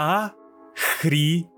охренеть.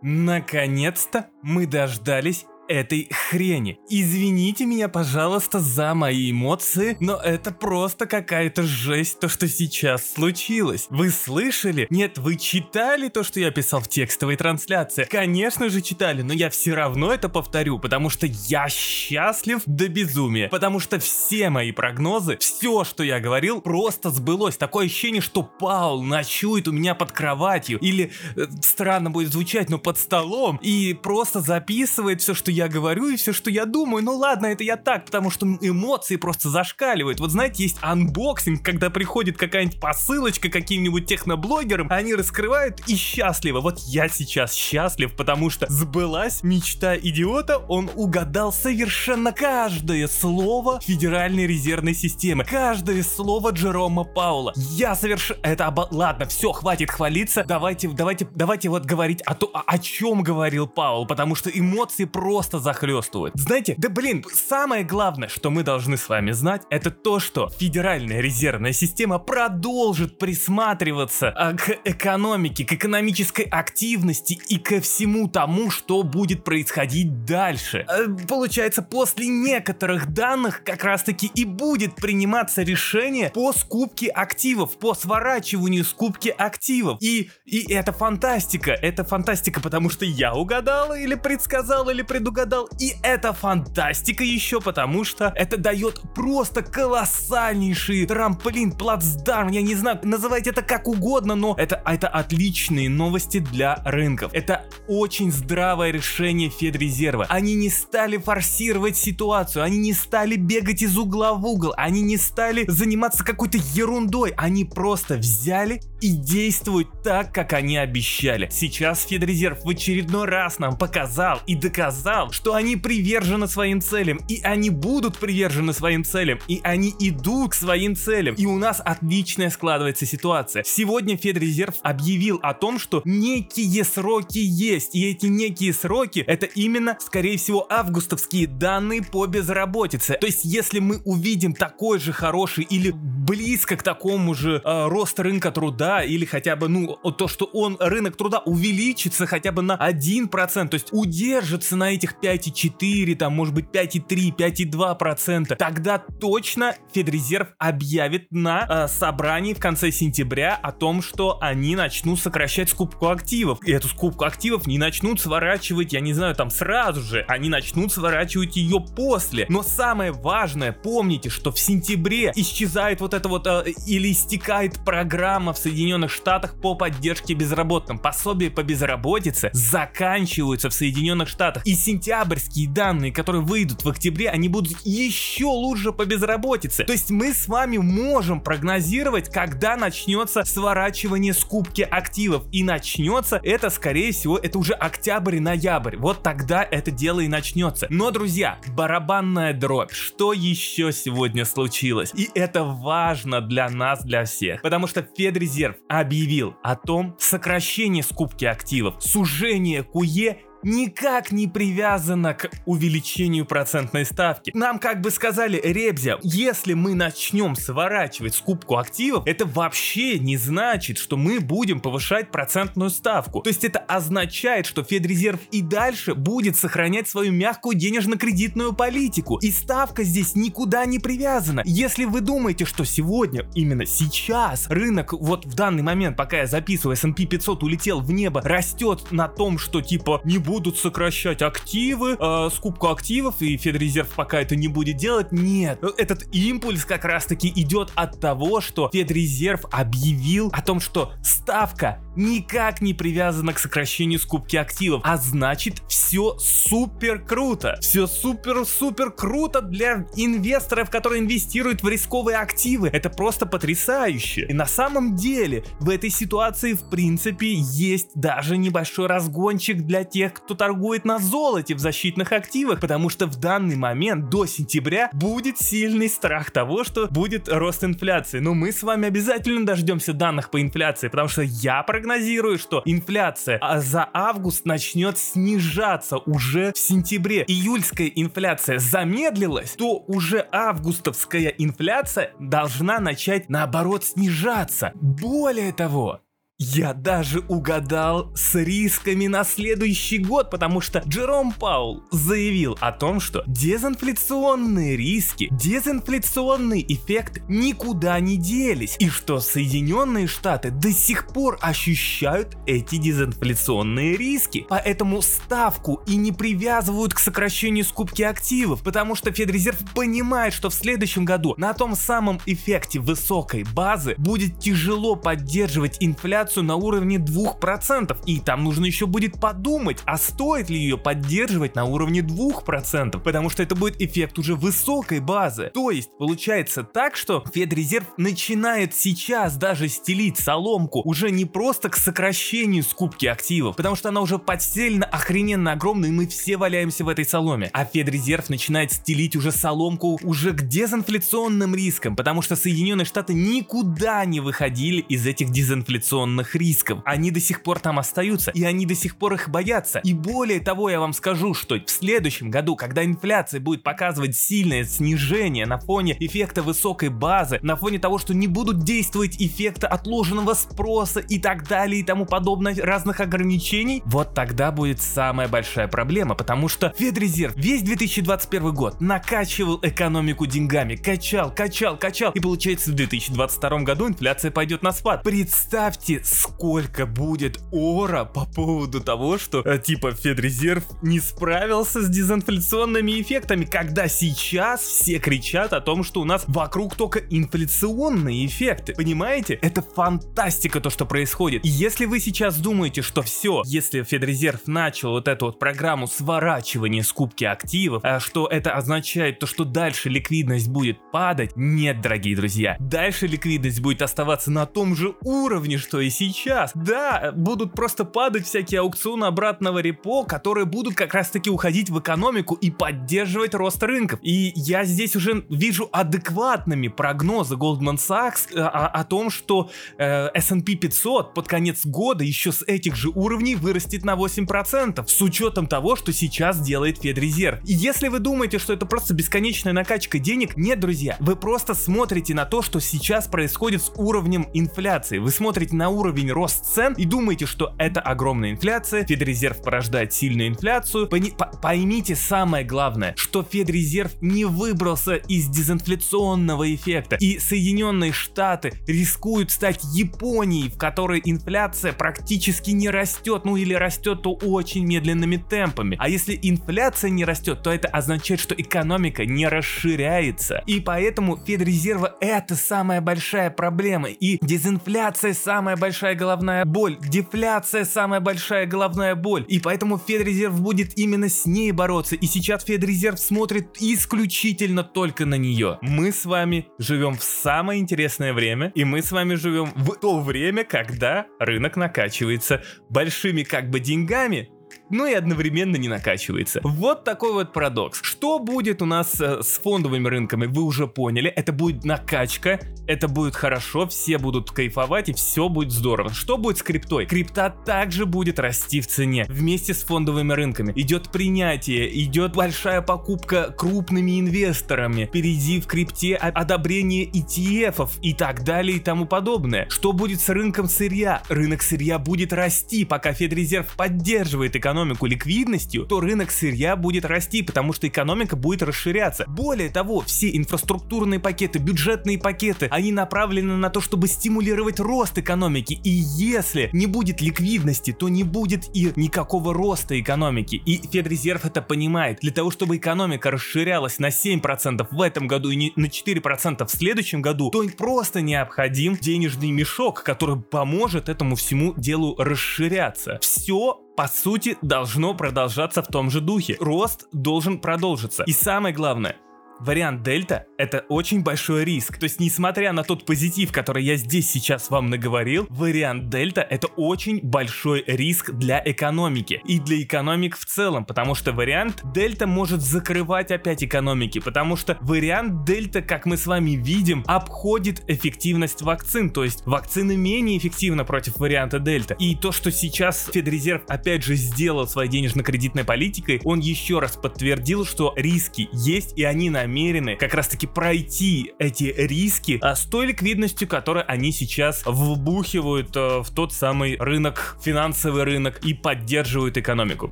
Наконец-то мы дождались этой хрени. Извините меня, пожалуйста, за мои эмоции, но это просто какая-то жесть, то, что сейчас случилось. Вы слышали? Нет, вы читали то, что я писал в текстовой трансляции? Конечно же читали, но я все равно это повторю, потому что я счастлив до безумия. Потому что все мои прогнозы, все, что я говорил, просто сбылось. Такое ощущение, что Паул ночует у меня под кроватью, или, э, странно будет звучать, но под столом, и просто записывает все, что я говорю и все, что я думаю. Ну ладно, это я так, потому что эмоции просто зашкаливают. Вот знаете, есть анбоксинг, когда приходит какая-нибудь посылочка каким-нибудь техноблогерам, они раскрывают и счастливы. Вот я сейчас счастлив, потому что сбылась мечта идиота, он угадал совершенно каждое слово Федеральной резервной системы, каждое слово Джерома Паула. Я совершенно... Это оба... Ладно, все, хватит хвалиться, давайте, давайте, давайте вот говорить о, то, о чем говорил Паул, потому что эмоции просто просто захлестывают. Знаете, да блин, самое главное, что мы должны с вами знать, это то, что Федеральная резервная система продолжит присматриваться а, к экономике, к экономической активности и ко всему тому, что будет происходить дальше. А, получается, после некоторых данных как раз таки и будет приниматься решение по скупке активов, по сворачиванию скупки активов. И, и это фантастика, это фантастика, потому что я угадал или предсказал или предугадал угадал. И это фантастика еще, потому что это дает просто колоссальнейший трамплин, плацдарм, я не знаю, называйте это как угодно, но это, это отличные новости для рынков. Это очень здравое решение Федрезерва. Они не стали форсировать ситуацию, они не стали бегать из угла в угол, они не стали заниматься какой-то ерундой, они просто взяли и действуют так, как они обещали. Сейчас Федрезерв в очередной раз нам показал и доказал, что они привержены своим целям, и они будут привержены своим целям, и они идут к своим целям. И у нас отличная складывается ситуация. Сегодня Федрезерв объявил о том, что некие сроки есть, и эти некие сроки это именно, скорее всего, августовские данные по безработице. То есть, если мы увидим такой же хороший или близко к такому же э, рост рынка труда, или хотя бы, ну, то, что он, рынок труда увеличится хотя бы на 1%, то есть удержится на этих 5,4, там может быть 5,3, 5,2%, тогда точно Федрезерв объявит на э, собрании в конце сентября о том, что они начнут сокращать скупку активов. И эту скупку активов не начнут сворачивать, я не знаю, там сразу же, они начнут сворачивать ее после. Но самое важное, помните, что в сентябре исчезает вот это вот э, или истекает программа в Соединенных Штатах по поддержке безработным. Пособия по безработице заканчиваются в Соединенных Штатах. И сентябрь сентябрьские данные, которые выйдут в октябре, они будут еще лучше по безработице. То есть мы с вами можем прогнозировать, когда начнется сворачивание скупки активов. И начнется это, скорее всего, это уже октябрь и ноябрь. Вот тогда это дело и начнется. Но, друзья, барабанная дробь. Что еще сегодня случилось? И это важно для нас, для всех. Потому что Федрезерв объявил о том сокращении скупки активов, сужение КУЕ никак не привязана к увеличению процентной ставки. Нам как бы сказали, Ребзя, если мы начнем сворачивать скупку активов, это вообще не значит, что мы будем повышать процентную ставку. То есть это означает, что Федрезерв и дальше будет сохранять свою мягкую денежно-кредитную политику. И ставка здесь никуда не привязана. Если вы думаете, что сегодня, именно сейчас, рынок вот в данный момент, пока я записываю, S&P 500 улетел в небо, растет на том, что типа не будет будут сокращать активы, э, скупку активов, и Федрезерв пока это не будет делать. Нет, этот импульс как раз таки идет от того, что Федрезерв объявил о том, что ставка никак не привязана к сокращению скупки активов, а значит все супер круто. Все супер-супер круто для инвесторов, которые инвестируют в рисковые активы. Это просто потрясающе. И на самом деле в этой ситуации в принципе есть даже небольшой разгончик для тех, кто торгует на золоте в защитных активах, потому что в данный момент до сентября будет сильный страх того, что будет рост инфляции. Но мы с вами обязательно дождемся данных по инфляции, потому что я прогнозирую, что инфляция а за август начнет снижаться уже в сентябре. Июльская инфляция замедлилась, то уже августовская инфляция должна начать наоборот снижаться. Более того, я даже угадал с рисками на следующий год, потому что Джером Паул заявил о том, что дезинфляционные риски, дезинфляционный эффект никуда не делись, и что Соединенные Штаты до сих пор ощущают эти дезинфляционные риски. Поэтому ставку и не привязывают к сокращению скупки активов, потому что Федрезерв понимает, что в следующем году на том самом эффекте высокой базы будет тяжело поддерживать инфляцию на уровне 2%, и там нужно еще будет подумать, а стоит ли ее поддерживать на уровне 2%, потому что это будет эффект уже высокой базы. То есть получается так, что Федрезерв начинает сейчас даже стелить соломку уже не просто к сокращению скупки активов, потому что она уже подстелена охрененно огромная, и мы все валяемся в этой соломе. А Федрезерв начинает стелить уже соломку уже к дезинфляционным рискам, потому что Соединенные Штаты никуда не выходили из этих дезинфляционных рисков. Они до сих пор там остаются, и они до сих пор их боятся. И более того, я вам скажу, что в следующем году, когда инфляция будет показывать сильное снижение на фоне эффекта высокой базы, на фоне того, что не будут действовать эффекты отложенного спроса и так далее и тому подобное, разных ограничений, вот тогда будет самая большая проблема, потому что Федрезерв весь 2021 год накачивал экономику деньгами, качал, качал, качал, и получается в 2022 году инфляция пойдет на спад. Представьте, сколько будет ора по поводу того, что э, типа Федрезерв не справился с дезинфляционными эффектами, когда сейчас все кричат о том, что у нас вокруг только инфляционные эффекты. Понимаете? Это фантастика то, что происходит. И если вы сейчас думаете, что все, если Федрезерв начал вот эту вот программу сворачивания скупки активов, а что это означает то, что дальше ликвидность будет падать, нет, дорогие друзья. Дальше ликвидность будет оставаться на том же уровне, что и сейчас. Да, будут просто падать всякие аукционы обратного репо, которые будут как раз таки уходить в экономику и поддерживать рост рынков. И я здесь уже вижу адекватными прогнозы Goldman Sachs э, о, о том, что э, S&P 500 под конец года еще с этих же уровней вырастет на 8%, с учетом того, что сейчас делает Федрезерв. И если вы думаете, что это просто бесконечная накачка денег, нет, друзья, вы просто смотрите на то, что сейчас происходит с уровнем инфляции. Вы смотрите на уровень рост цен и думаете, что это огромная инфляция, Федрезерв порождает сильную инфляцию. Пони- поймите самое главное, что Федрезерв не выбрался из дезинфляционного эффекта, и Соединенные Штаты рискуют стать Японией, в которой инфляция практически не растет, ну или растет то очень медленными темпами. А если инфляция не растет, то это означает, что экономика не расширяется. И поэтому Федрезерва это самая большая проблема. И дезинфляция самая большая головная боль, дефляция самая большая головная боль. И поэтому Федрезерв будет именно с ней бороться. И сейчас Федрезерв смотрит исключительно только на нее. Мы с вами живем в самое интересное время, и мы с вами живем в то время, когда рынок накачивается большими как бы деньгами, но и одновременно не накачивается. Вот такой вот парадокс. Что будет у нас э, с фондовыми рынками, вы уже поняли. Это будет накачка, это будет хорошо, все будут кайфовать и все будет здорово. Что будет с криптой? Крипта также будет расти в цене вместе с фондовыми рынками. Идет принятие, идет большая покупка крупными инвесторами. Впереди в крипте одобрение ETF и так далее и тому подобное. Что будет с рынком сырья? Рынок сырья будет расти, пока Федрезерв поддерживает экономику ликвидностью, то рынок сырья будет расти, потому что экономика будет расширяться. Более того, все инфраструктурные пакеты, бюджетные пакеты, они направлены на то, чтобы стимулировать рост экономики. И если не будет ликвидности, то не будет и никакого роста экономики. И Федрезерв это понимает. Для того, чтобы экономика расширялась на 7% в этом году и не на 4% в следующем году, то просто необходим денежный мешок, который поможет этому всему делу расширяться. Все по сути, должно продолжаться в том же духе. Рост должен продолжиться. И самое главное, вариант дельта — это очень большой риск. То есть, несмотря на тот позитив, который я здесь сейчас вам наговорил, вариант дельта — это очень большой риск для экономики. И для экономик в целом, потому что вариант дельта может закрывать опять экономики, потому что вариант дельта, как мы с вами видим, обходит эффективность вакцин. То есть, вакцины менее эффективны против варианта дельта. И то, что сейчас Федрезерв опять же сделал своей денежно-кредитной политикой, он еще раз подтвердил, что риски есть, и они на намерены как раз таки пройти эти риски а, с той ликвидностью, которую они сейчас вбухивают а, в тот самый рынок, финансовый рынок и поддерживают экономику.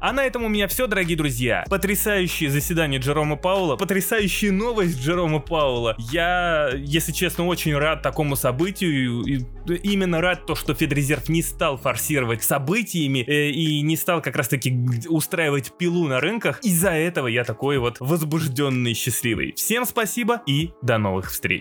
А на этом у меня все, дорогие друзья. Потрясающее заседание Джерома Паула, потрясающая новость Джерома Паула. Я, если честно, очень рад такому событию. И именно рад то, что Федрезерв не стал форсировать событиями э, и не стал как раз таки устраивать пилу на рынках. Из-за этого я такой вот возбужденный, счастливый. Всем спасибо и до новых встреч.